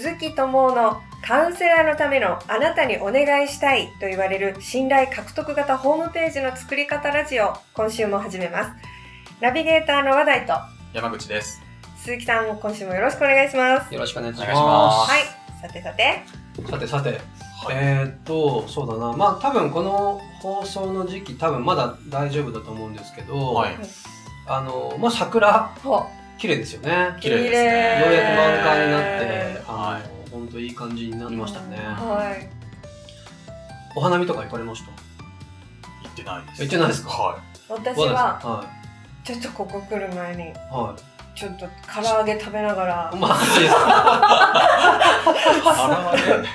鈴木智夫のカウンセラーのためのあなたにお願いしたいと言われる信頼獲得型ホームページの作り方ラジオ今週も始めます。ナビゲーターの話題と。山口です。鈴木さん今週もよろしくお願いします。よろしくお願いします。お願いしますはい。さてさて。さてさて、えーっと、そうだな。まあ多分この放送の時期多分まだ大丈夫だと思うんですけど、はい。あの、まあ桜、ほ綺麗ですよね。綺麗ですねようやく満開になって、あはの、ほんといい感じになりましたね。はいお花見とか行かれました？行ってないです。行ってないですか？は私どうですか？ははちょっとここ来る前にい。はちょっと唐揚げ食べながらい。マジですか？い。腹はね。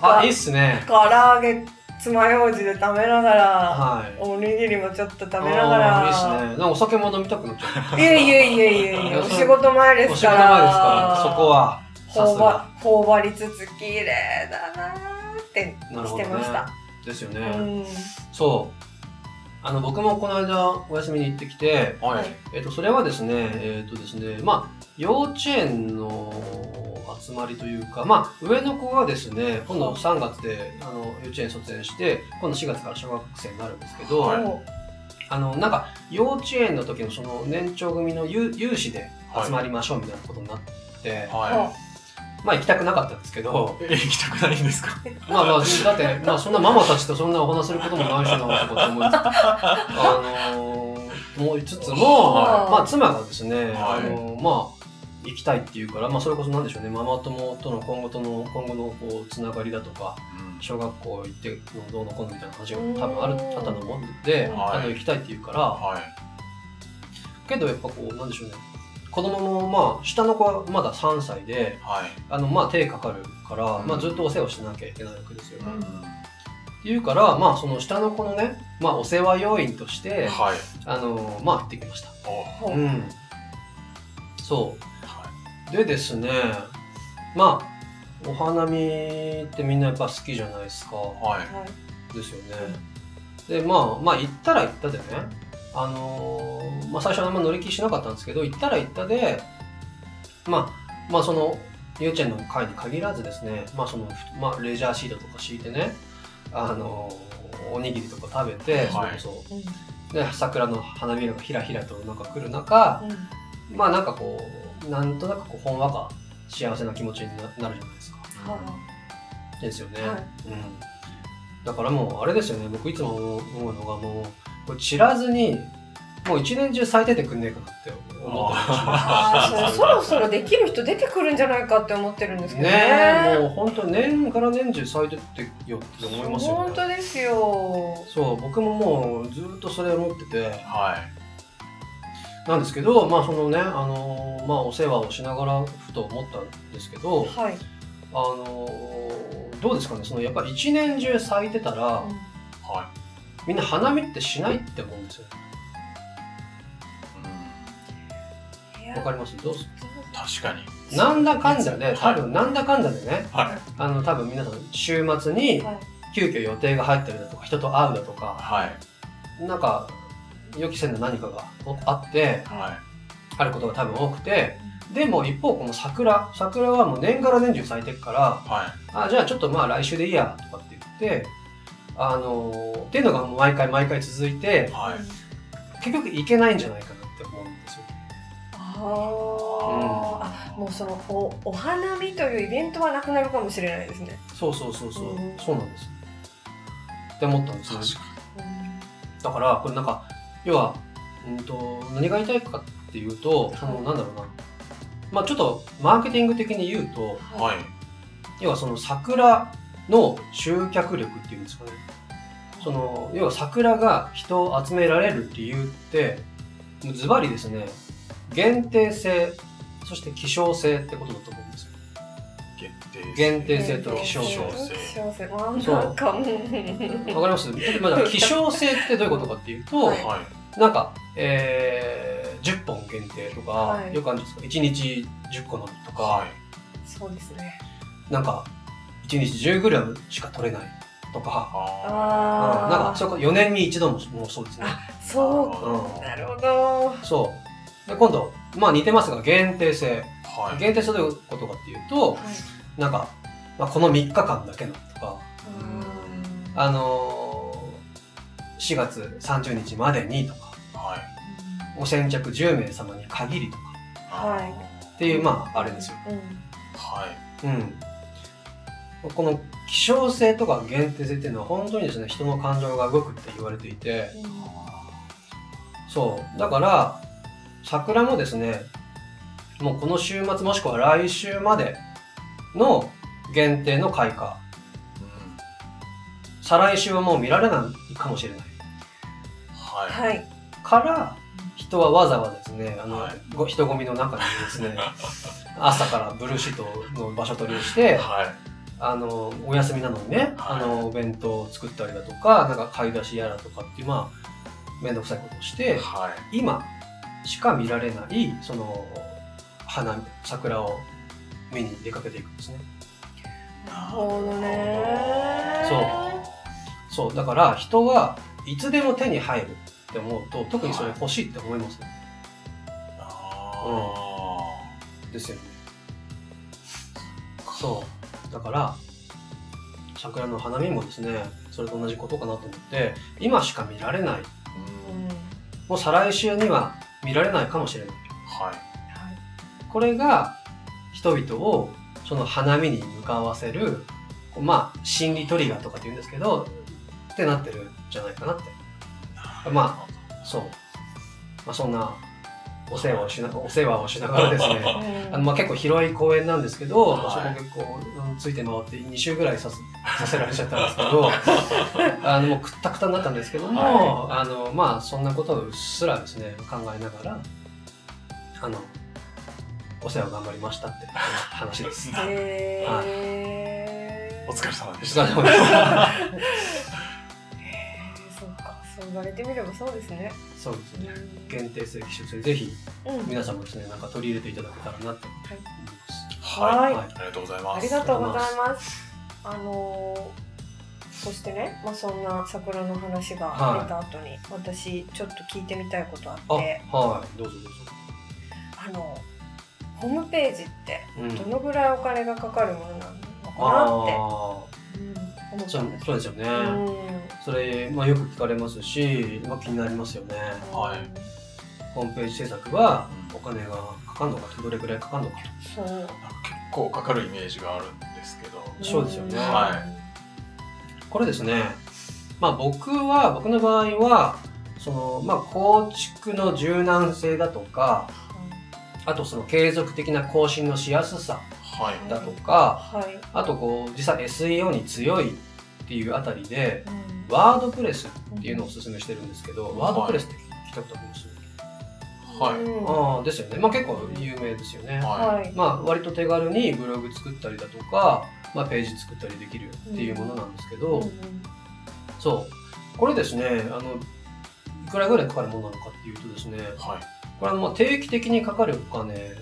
あ、いいっすね。唐揚げつまようじで食べながらはい。おにぎりもちょっと食べながらいいっすね。なんかお酒も飲みたくなっちゃう。いえいえいえいえいえお仕事前でおすから仕事前ですから、そこは。頬張が。頬張りつつ綺麗だなーってしてました、ですよね。うんそう。あの、僕もこの間お休みに行ってきて、はい。えっと、それはですね、えっとですね、まあ、幼稚園の集まりというか、まあ、上の子がですね、今度3月で、あの、幼稚園卒園して、今度4月から小学生になるんですけど、はい。おあの、なんか、幼稚園の時のその年長組の有有志で集まりましょうみたいなことになって、はまあ、行きたくなかったんですけど、行きたくないんですか？まあまあ、だって、まあそんなママたちとそんなお話することもないしな、とかって思いつつ、あのー、思いつつも、はい。まあ妻がですね、はい。あのーまあ、行きたいって言うから、まあそれこそなんでしょうね、ママ友との今後との、今後のこう、つながりだとか、うん小学校行ってどうのこうのみたいな話が多分ある、あったと思うんで、はいあの、行きたいって言うから、はい。けどやっぱこう、なんでしょうね、子供もまあ、下の子はまだ3歳で、はい。あの、まあ手かかるから、うんまあずっとお世話しなきゃいけないわけですよ。うんっていうから、まあ、その下の子のね、まあ、お世話要員として、はい。あのまあ、行ってきました。ううん。そはう。でですね、まあ、お花見ってみんなやっぱ好きじゃないですか。い。はい。はいですよね。で、まあ、まあ、行ったら行ったでね、あのーまあ、最初はあんま乗り気しなかったんですけど、行ったら行ったで、まあ、まあ、その、幼稚園の会に限らずですね、まあ、その、まあ、レジャーシートとか敷いてね、あのーおにぎりとか食べて、はいそうそううんで桜の花びらがひらひらとなんか来る中、うんまあなんかこうなんとなくこうほんわか幸せな気持ちにななるじゃないですか。はですよね。はいうん、だからもうあれですよね僕いつも思うのがもうこれ散らずにもう一年中咲いててくんねえかなって思って そろそろできる人出てくるんじゃないかって思ってるんですすけどねねえもう本当年から年中咲いてってよって思いますよ本ね。当ですよそう僕ももうずっとそれ思っててはい。なんですけどまあそのねあのまあお世話をしながらふと思ったんですけどはい、あのどうですかねそのやっぱ一年中咲いてたらはみんな花見ってしないって思うんですよわかります？どうす？確かに。なんだかんだではい。多分なんだかんだでねはい。あの多分皆さん週末にはい。急遽予定が入ったりだとか人と会うだとかはい。なんか予期せぬ何かがあってはあることが多分多くてでも一方この桜桜はもう年がら年中咲いてるからい。はい。あじゃあちょっとまあ来週でいいやとかって言ってあのーっていうのがもう毎回毎回続いてはい。結局いけないんじゃないかなって思うんですよ。あーあもうそのおお花見というイベントはなくなるかもしれないですねそうそうそうそう、うんそうなんです。って思ったんですね。確かだからこれなんか要はうんと何が言いたいかっていうとそのなんだろうなまあちょっとマーケティング的に言うとに。はい。要はその桜の集客力っていうんですかね。その要は桜が人を集められる理由ってズバリですね限定性そして希少性ってことだと思うんですよ。限定。性と希少性。希少性まあそうなんかうんわかります？まあ希少性ってどういうことかっていうと、はいはい。なんか、えー、10本限定とか、はいよくあるんですか？1日10個のみとか、はい。そうですねなんか1日 10g しか取れないとか、あうんなんあかそれこ4年に一度ももうそうですね。あそううんなるほどそう。で、今度、まあ似てますが、限定性。あ。はい。限定性どういうことかっていうと、はいなんか、まあ、この3日間だけのとか、うんあのー4月30日までにとか、はい。お先着10名様に限りとかはいっていう、まあ、あれですよ。うんはい。うん。この希少性とか限定性っていうのは本当にですね、人の感情が動くって言われていて、そう。だから、桜もですね、もうこの週末もしくは来週までの限定の開花。うん。再来週はもう見られないかもしれない。はい。はいから、人はわざわざですね、あの、はいご人混みの中にですね、朝からブルーシートの場所取りをして、はい。あの、お休みなのにね、はいあの、お弁当を作ったりだとか、なんか買い出しやらとかっていう、まあ、めんどくさいことをして、はい。今しか見られない、その、花、桜を見に出かけていくんですね。なるほどねそう。だから、人はいつでも手に入るって思うと、特にそれ欲しいって思いますね。あですよね。そう。だから、桜の花見もですね、それと同じことかなと思って、今しか見られない。ーうんもう再来週には見られないかもしれない。はい。これが人々をその花見に向かわせる、まあ、心理トリガーとかって言うんですけど、ってなってるんじゃないかなって。まあ、そう。まあ、そんなお世話をしな、お世話をしながらですね、あのまあ結構広い公園なんですけど、はい。そこ結構、うんついて回って2周ぐらいさせ させられちゃったんですけど、あのもうくったくたになったんですけども、あのまあそんなことをうっすらですね、考えながら、あの、お世話頑張りましたって話です。へはえお疲れ様でおした。そうかそう言われてみればそうですねそうですね。限定性、希少性、ぜひうん皆さんもですね、なんか取り入れていただけたらなって思います。はい。はいはいありがとうございます。ありがとうございます。あのーそしてね、まあ、そんな桜の話が出た後に、私ちょっと聞いてみたいことあってあ、はい、どうぞどうぞ。あのホームページってうん。どのぐらいお金がかかるものなのかなって、あうん、思っあ、そうたんです。そうですよね。うん。それ、まあ、よく聞かれますし、まあ、気になりますよね。はい。ホームページ制作はお金がかかるのかと、どれくらいかかるのか。そう。なんか結構かかるイメージがあるんですけど。そうですよね。はと。これですね、まあ僕は、僕の場合は、その、まあ構築の柔軟性だとか、あとその継続的な更新のしやすさはい。だとか、はい、あとこう、実際 SEO に強いっていうあたりで、うんワードプレスっていうのをお勧めしてるんですけど、ワードプレスって聞いたことあります、はいうんああ、ですよね。まあ結構有名ですよね。ははいまあ割と手軽にブログ作ったりだとか、まあページ作ったりできるっていうものなんですけど、うんそう。これですね、あの、いくらぐらいかかるものなのかっていうとですね、い。はい。これはまあ定期的にかかるお金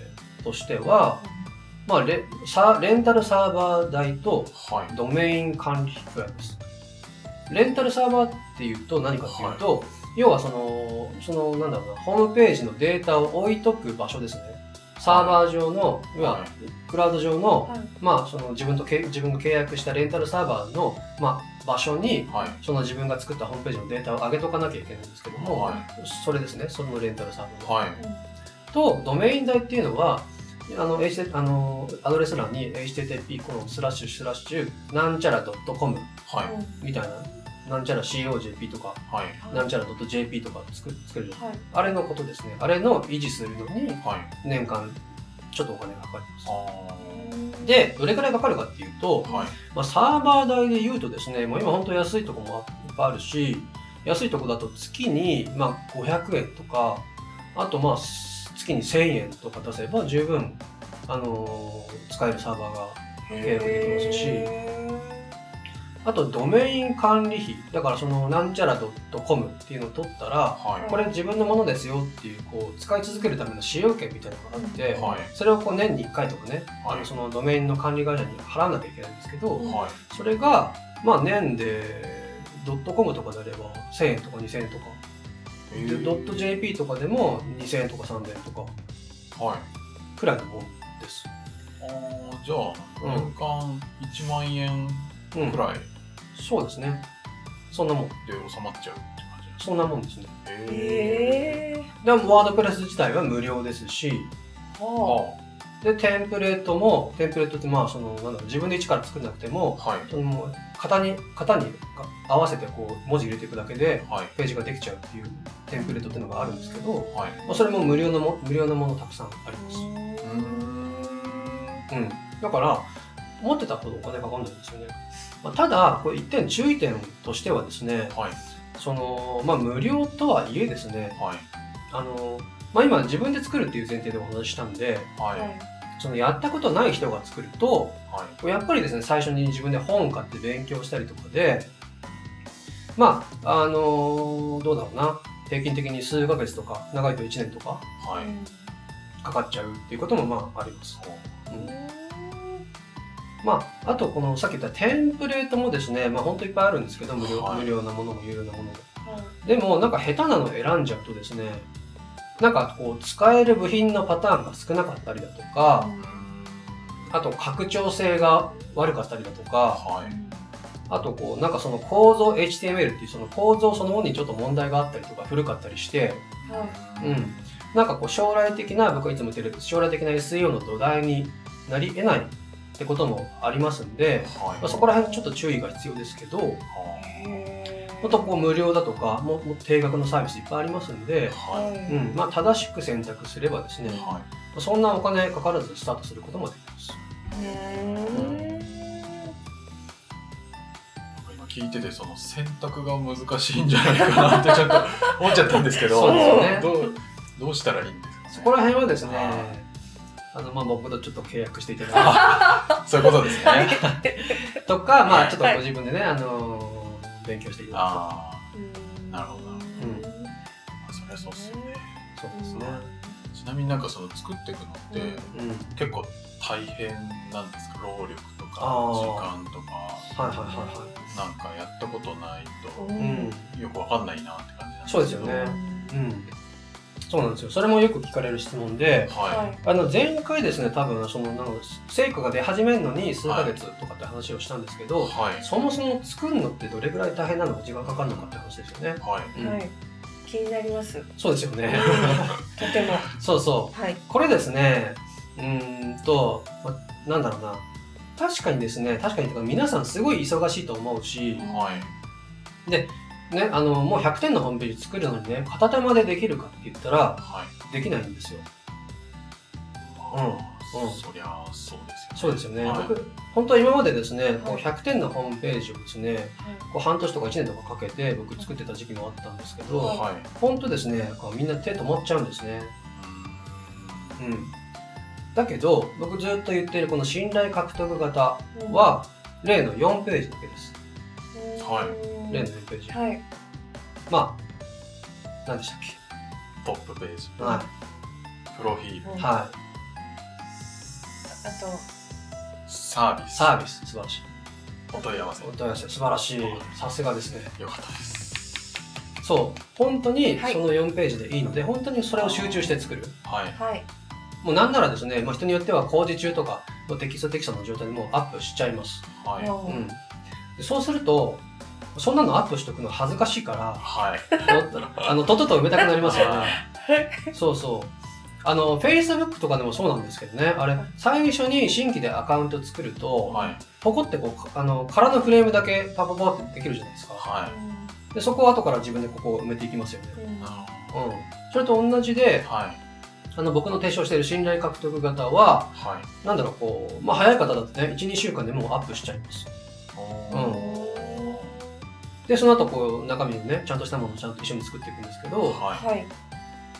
としては、まあレサレンタルサーバー代とはい。ドメイン管理費くらいです。レンタルサーバーっていうと何かっていうと、要はその、そのなんだろうな、ホームページのデータを置いとく場所ですね。サーバー上の、要ははいクラウド上の、はいまあその自分とけ自分が契約したレンタルサーバーの、まあ、場所に、はい。その自分が作ったホームページのデータを上げとかなきゃいけないんですけども、はいそれですね、そのレンタルサーバーの。はい。と、ドメイン代っていうのは、あの、あのアドレス欄に http コロンスラッシュスラッシュなんちゃら .com はい。みたいな、なんちゃら COJP とか、はい。なんちゃら .jp とか作作るはいあれのことですね。あれの維持するのにはい。年間ちょっとお金がかかりあます。で、どれくらいかかるかっていうと、ーはい。まあ、サーバー代で言うとですね、もう今本当安いとこもいっぱいあるし、安いとこだと月にまあ500円とか、あとまあ月に1000円とか出せば十分、あのー使えるサーバーが契約できますしへあとドメイン管理費だからそのなんちゃら .com っていうのを取ったらはい。これ自分のものですよっていうこう使い続けるための使用権みたいなのがあって、はい。それをこう年に1回とかね、あはいのそのドメインの管理会社に払わなきゃいけないんですけど。それがまあ年でドットコムとかであれば1000円とか2000円とか、ドット JP とかでも2000円とか3000円とかはい。くらいのもんです。あじゃあうん年間1万円うんくらいそうですね。そんなもんで収まっちゃうって感じなんですそんなもんですね。かへへえ。でもワードプレス自体は無料ですし。はでテンプレートもテンプレートってまあそのなんだろう自分で一から作んなくてもあはい。その型に型に合わせてこう文字入れていくだけではい。ページができちゃうっていうテンプレートっていうのがあるんですけど、はい。まあ、それも無料のも無料のものたくさんあります、うーん。うん、だから思ってたほどお金かかんないんですよね、まあ、ただこれ一点注意点としてはですねはい。そのまあ無料とはいえですねはい。あの、まあ、今自分で作るっていう前提でお話ししたんで。そのやったことない人が作るとはい。やっぱりですね最初に自分で本買って勉強したりとかでまああのどうだろうな平均的に数ヶ月とか長いと1年とかはい。かかっちゃうっていうこともまああります、そうんまああとこのさっき言ったテンプレートもですねまあ本当いっぱいあるんですけど無料,、はい。無料なものも有料なものも。はい。でもなんか下手なの選んじゃうとですねなんかこう使える部品のパターンが少なかったりだとか、あと拡張性が悪かったりだとか、はい。あとこうなんかその構造 HTML っていうその構造そのものにちょっと問題があったりとか古かったりして、はい。うん、なんかこう将来的な僕がいつも言ってる将来的な SEO の土台になり得ないってこともありますんで、はい。まあ、そこら辺ちょっと注意が必要ですけどはへー本当こう無料だとかももっと低額のサービスいっぱいありますんで、はうん。まあ、正しく選択すればですねい。はいそんなお金かからずスタートすることもできます。聞いててその選択が難しいんじゃないかなってちょっと思っちゃったんですけどそうですよね。どうどうしたらいいんですか、ね、そこら辺はですねはあのまあ僕とちょっと契約していただいて。そういうことですね。とか、まあ、ちょっとはいご自分でね、あのー勉強していただあうん。なるほど。うん。あそりゃそうっすよね。そうですね。ちなみになんかその作っていくのってうん。結構大変なんですか？労力とか時間とか。はいはいはいはなんかやったことないとい。うん。よくわかんないなって感じなんですそうですよね。うん。そうなんですよ。それもよく聞かれる質問で、ははいあの前回ですね、多分そのなんか成果が出始めるのに数ヶ月とかって話をしたんですけいど、はいそもそも作るのってどれぐらい大変なのか時間かかるのかって話ですよね。はいうんはい気になりますそうですよね。とてもそうそう。はいこれですね、うーんと、ま、なんだろうな。確かにですね、確かにか皆さんすごい忙しいと思うし、はいね、あの、もう100点のホームページ作るのにね、片手間でできるかって言ったら、はいできないんですよ。あーうんそりゃそうですよねそうですよね。はい僕、本当は今までですね、こうはい100点のホームページをですね、こう半年とか1年とかかけて僕作ってた時期もあったんですけど、はいはい本当ですね、こうみんな手止まっちゃうんですね。ううん。だけど、僕ずっと言っているこの信頼獲得型うんは、例の4ページだけです。はい。例の4ページ。はい。まあ、何でしたっけ？トップページ。はプロフィール。はあと。い。サービス。サービス、素晴らしい。お問い合わせ。お問い合わせ、素晴らしい。さすがですね。よかったです。そう。本当にはい。その4ページでいいので、本当にそれを集中して作る。はい。はい。もうなんならですね、まあ、人によっては工事中とか、もうテキストテキストの状態でもうアップしちゃいます。はい。うん。うん。でそうすると、そんなのアップしとくの恥ずかしいから、はいあの、とっとと埋めたくなりますよはね。そうそう。あの、Facebook とかでもそうなんですけどね、あれ、最初に新規でアカウント作ると、はいポコってこう、あの、空のフレームだけパパパってできるじゃないですか。はいで、そこを後から自分でここを埋めていきますよね。うんうん。それと同じで、どはいあの、僕の提唱している信頼獲得型は、はいなんだろう、こう、まあ、早い方だとね、1、2週間でもうアップしちゃいます。おうんーで、その後、こう、中身をね、ちゃんとしたものをちゃんと一緒に作っていくんですけど、はい。はい。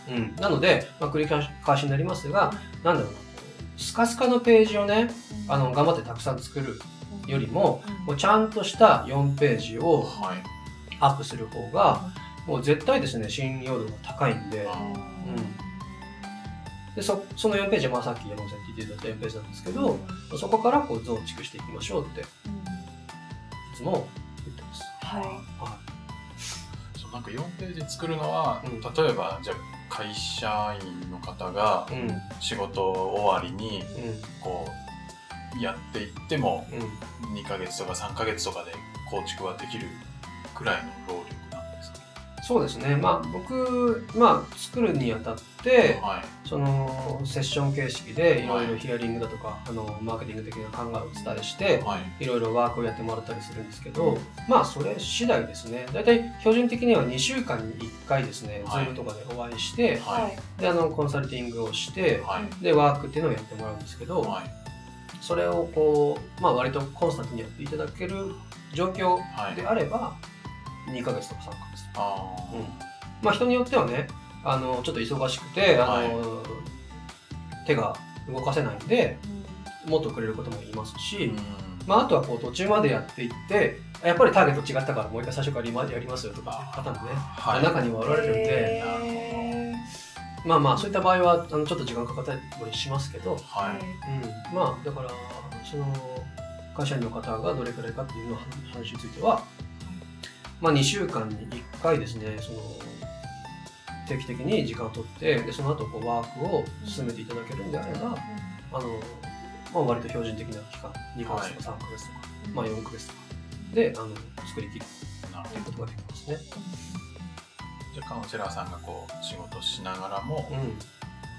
うん。なので、まあ、繰り返しになりますが、なんだろうな、スカスカのページをね、あの、頑張ってたくさん作るよりも、もうちゃんとした4ページをはい。アップする方が、もう絶対ですね、信用度が高いんで、あでそその4ページはまあさっき山本さんに言っていただいた4ページなんですけど、そこからこう増築していきましょうっていつも言ってます。はい。はそうなんか4ページ作るのは、うん。例えばじゃあ会社員の方が。仕事終わりにこうやっていってもうん。2ヶ月とか3ヶ月とかで構築はできるくらいの労力なんですか？そうですね。まあ僕まあ作るにあたってはい。そのセッション形式でい。ろいろヒアリングだとか、あのマーケティング的な考えをお伝えしてはい。いろいろワークをやってもらったりするんですけど、まあそれ次第ですね。大体標準的には2週間に1回ですね、はい。Zoom とかでお会いしてはい。であのコンサルティングをしてはい。でワークっていうのをやってもらうんですけど、はい。それをこう、まあ、割とコンスタントにやっていただける状況はい。であれば2ヶ月とか3ヶ月とか、うん。まあ、人によってはねあのちょっと忙しくてあの、はい手が動かせないんでもっとくれることもいますし、うん。まあ、あとはこう途中までやっていってやっぱりターゲット違ったからもう一回最初から今やりますよとか方もね、はい中にはおられるんで、へまあまあそういった場合はあのちょっと時間かかったりしますけど、ーはい。うん、まあだからその会社員の方がどれくらいかっていうのは話については、まあ、2週間に1回ですねその定期的に時間を取ってでその後こうワークを進めていただけるんであれば、あのまあ、割と標準的な期間2ヶ月とか3ヶ月とか、まあ、4ヶ月とか。であの作り切る。なるほっていうことができますね。どじゃあカウンセラーさんがこう仕事しながらも、うん。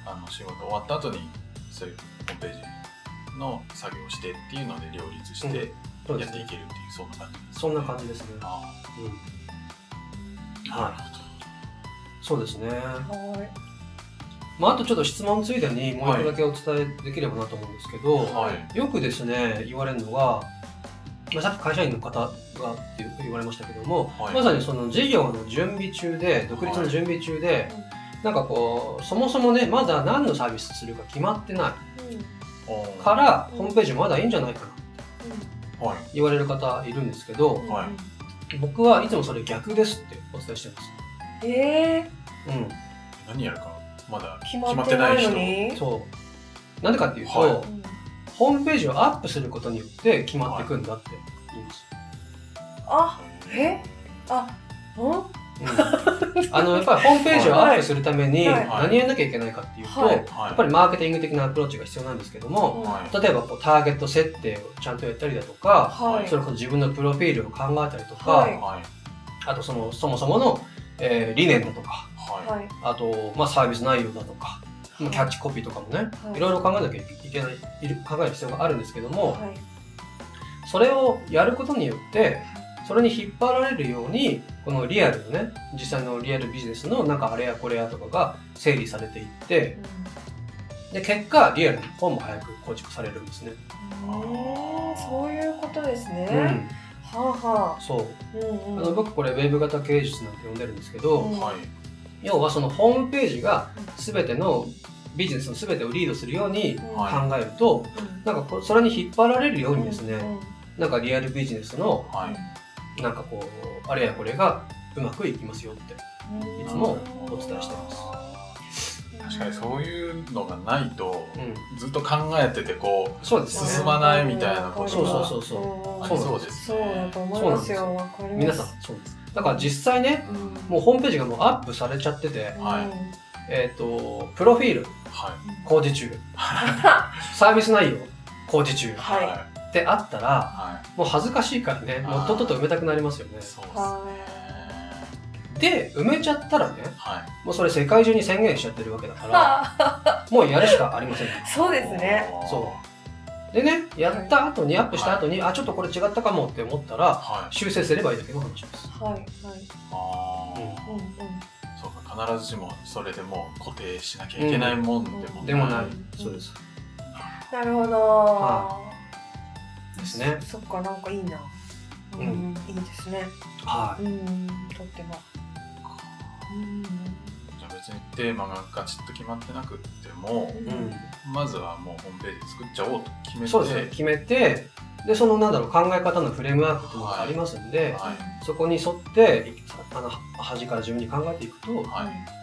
あの仕事終わった後にそういうホームページの作業をしてっていうので両立してやっていけるっていうそんな感じですそんな感じですね。あうん、はいそうですね。はい。まあ、あとちょっと質問ついでにもう一個だけお伝えできればなと思うんですけど、はい。よくですね言われるのが、まあ、さっき会社員の方がって言われましたけども、はい。まさにその事業の準備中で独立の準備中で、なんかこうそもそもねまだ何のサービスするか決まってないからホームページまだいいんじゃないかなはい。言われる方いるんですけどはい。僕はいつもそれ逆ですってお伝えしてます。えうん。何やるかまだー、決まってないのに？そう。なんでかっていうと、はい。うんホームページをアップすることによって決まっていくんだって。言います。あえ？あうん？うん。あのやっぱりホームページをアップするためにはい。何やんなきゃいけないかっていうと、はい。やはいっぱりマーケティング的なアプローチが必要なんですけども、はい。例えばこうターゲット設定をちゃんとやったりだとか、はい。それこそ自分のプロフィールを考えたりとか、はい。はい。あとそのそもそもの、えー理念だとかははい。あと、まあ、サービス内容だとか、まあキャッチコピーとかもね、はい。いろいろ考えなきゃいけない考える必要があるんですけども、はい。それをやることによってそれに引っ張られるようにこのリアルのね実際のリアルビジネスのなんかあれやこれやとかが整理されていってで結果リアルの方も早く構築されるんですね。うんそういうことですね、うん、はあはそう。あ、うんうん、あの僕これウェブ型芸術なんて呼んでるんですけど、うん。いはい要はそのホームページが全てのビジネスの全てをリードするように考はい。えると、うん。なんかこうそれに引っ張られるようにですね、うん。なんかリアルビジネスのはい。なんかこうあれやこれがうまくいきますよってうんいつもお伝えしてます。確かにそういうのがないとうん、ずっと考えててこそうですよね。進まないみたいなことそうがそうそうそう。うあそうりそうですそうだと思いますよ。わかります。皆さんそうですだから実際ねうん。もうホームページがもうアップされちゃってて、はい。えっ、とプロフィールはい。工事中。サービス内容工事中。はい。はってあったらはもう恥ずかしいからねもうとっとと埋めたくなりますよね。いそうですね。はで埋めちゃったらねはい。もうそれ世界中に宣言しちゃってるわけだからはもうやるしかありません。そうですね。そうでねやった後にアップした後に、あちょっとこれ違ったかもって思ったらはい。修正すればいいだけの話です、はい。はい。あー。うんうんうん。そうか必ずしもそれでもう固定しなきゃいけないもんでもない、でもない、うん。そうです。なるほど、はですね。そっかなんかいいな。うん、うんいいですね。はい。うんとっても。うん別にテーマがガチッと決まってなくってもうん。まずはもうホームページ作っちゃおうと決めてそうですね。決めてでそのなんだろう考え方のフレームワークっていうのがありますんで、はい。そこに沿ってあの端から順に考えていくと、はい。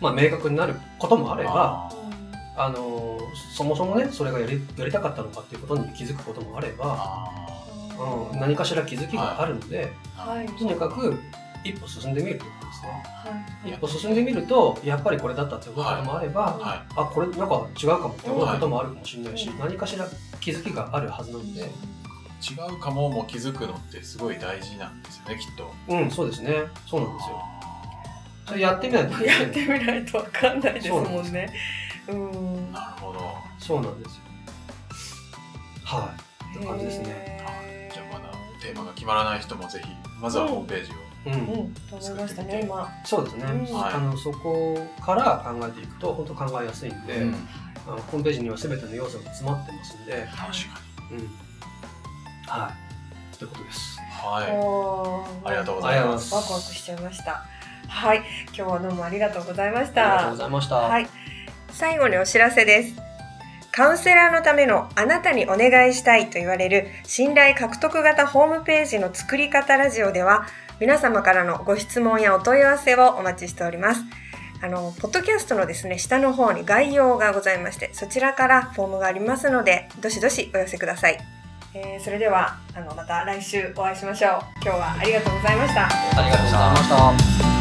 まあ、明確になることもあればああのそもそもねそれがやりやりたかったのかっていうことに気づくこともあれーば、あうん、何かしら気づきがあるので、ーはい。とにかく一歩進んでみるってことですね。はい一歩進んでみると、やっぱりこれだったって思うこともあれば、はあ、これなんか違うかもって思うこともあるかもしれないし、うん何かしら気づきがあるはずなんで、い。違うかもも気づくのってすごい大事なんですよね、きっと。うん、そうですね。そうなんですよ。それやってみないと やってみないとわかんないですもんね。うん。なるほど。そうなんですよ。はい。って感じですね。じゃあまだテーマが決まらない人もぜひ、まずはホームページを。うん。うん、と思いましたね、今。そうですね。うんはいあのそこから考えていくと本当考えやすいんで、うんあのホームページには全ての要素が詰まってますんで、確かうん。はい。ということです。に。はい。ありがとうございますワクワクしちゃいました。はい、今日はどうもありがとうございましたありがとうご。ざいました。はい。最後にお知らせです。カウンセラーのためのあなたにお願いしたいと言われる信頼獲得型ホームページの作り方ラジオでは皆様からのご質問やお問い合わせをお待ちしております。あの、ポッドキャストのですね、下の方に概要がございまして、そちらからフォームがありますので、どしどしお寄せください。えーそれでは、あの、また来週お会いしましょう。今日はありがとうございました。ありがとうございました。